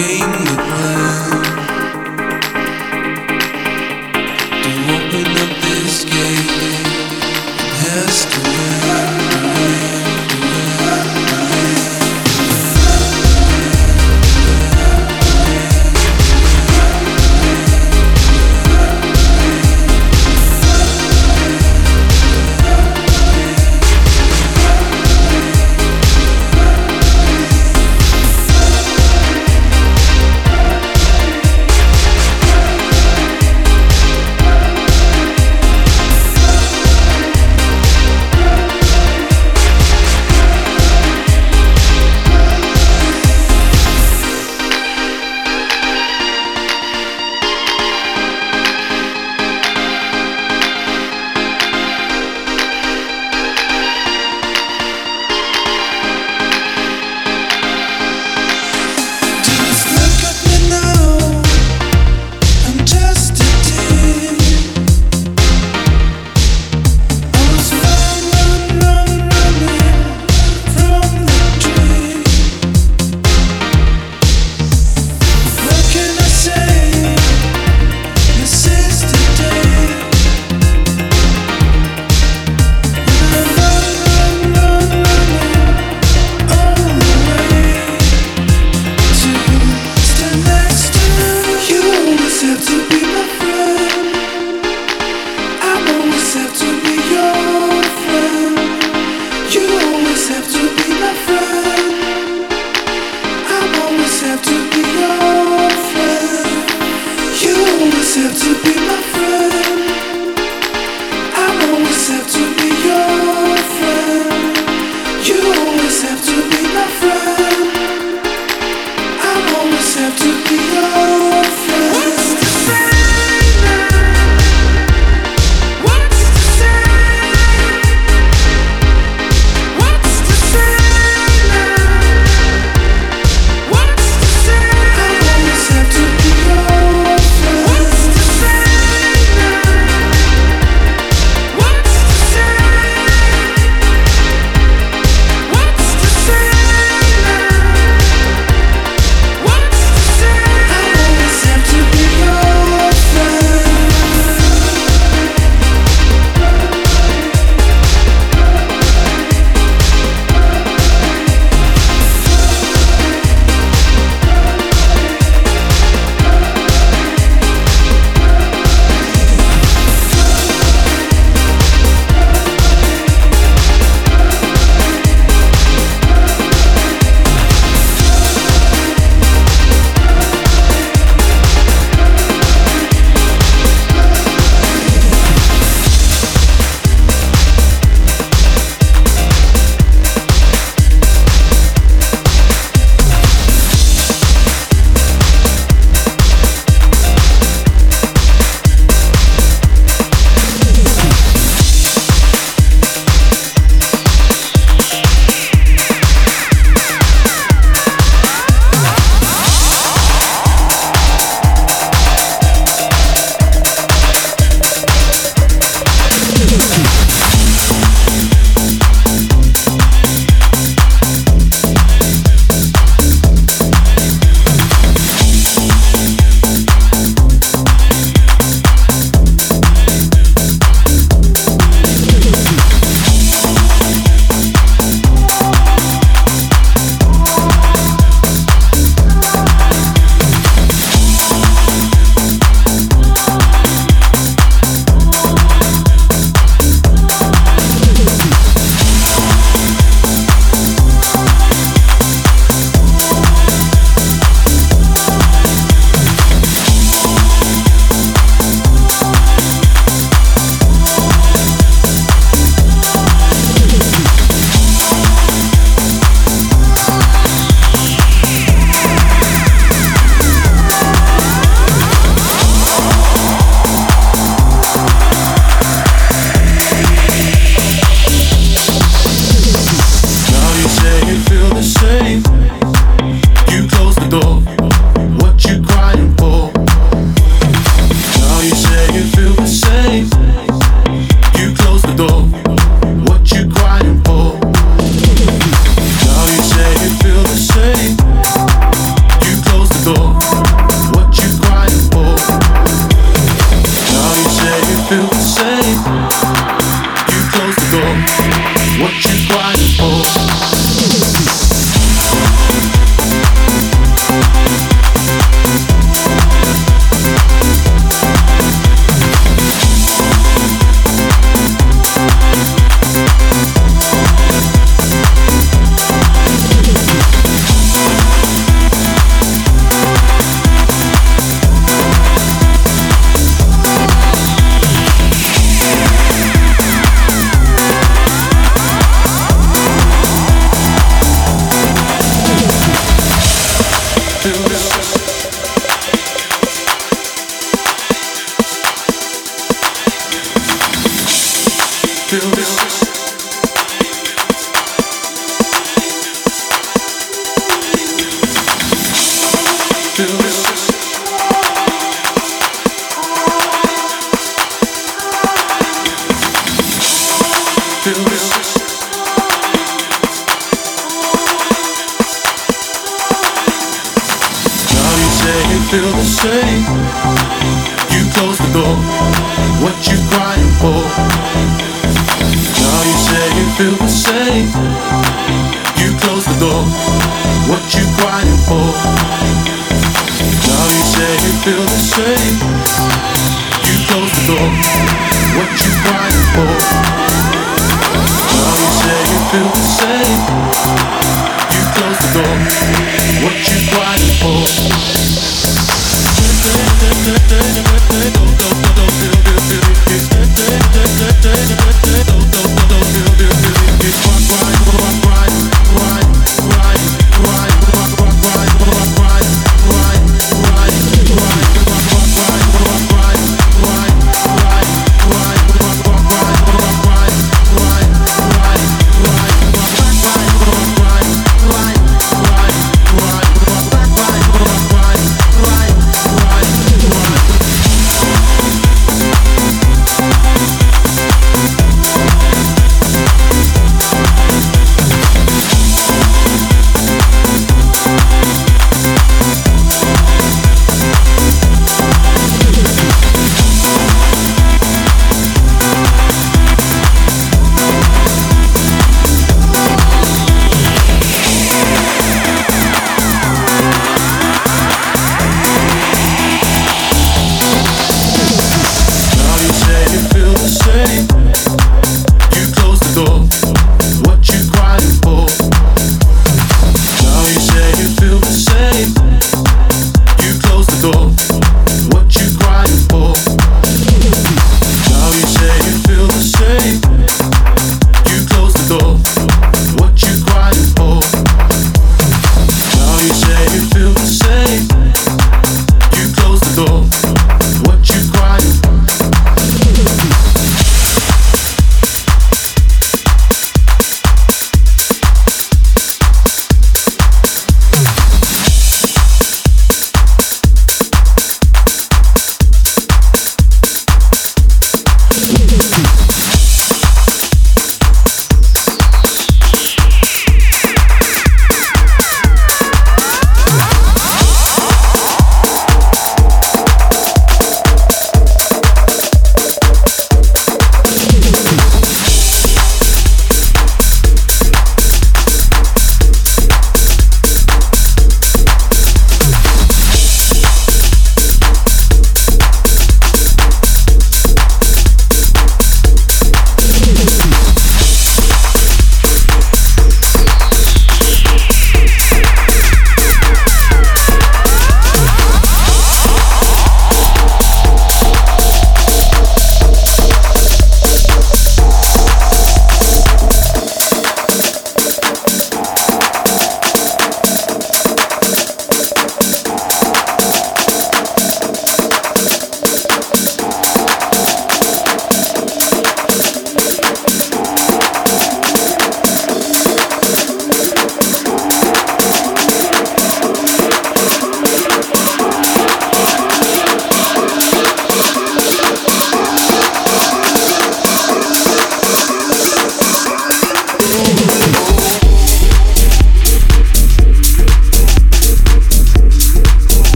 gave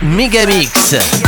Megamix.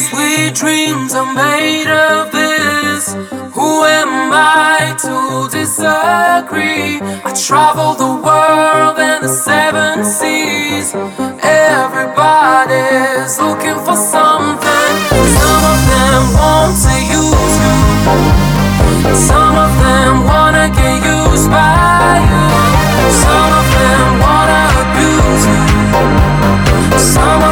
Sweet dreams are made of this. Who am I to disagree? I travel the world and the seven seas. Everybody's looking for something. Some of them want to use you. Some of them wanna get used by you. Some of them wanna abuse you. Some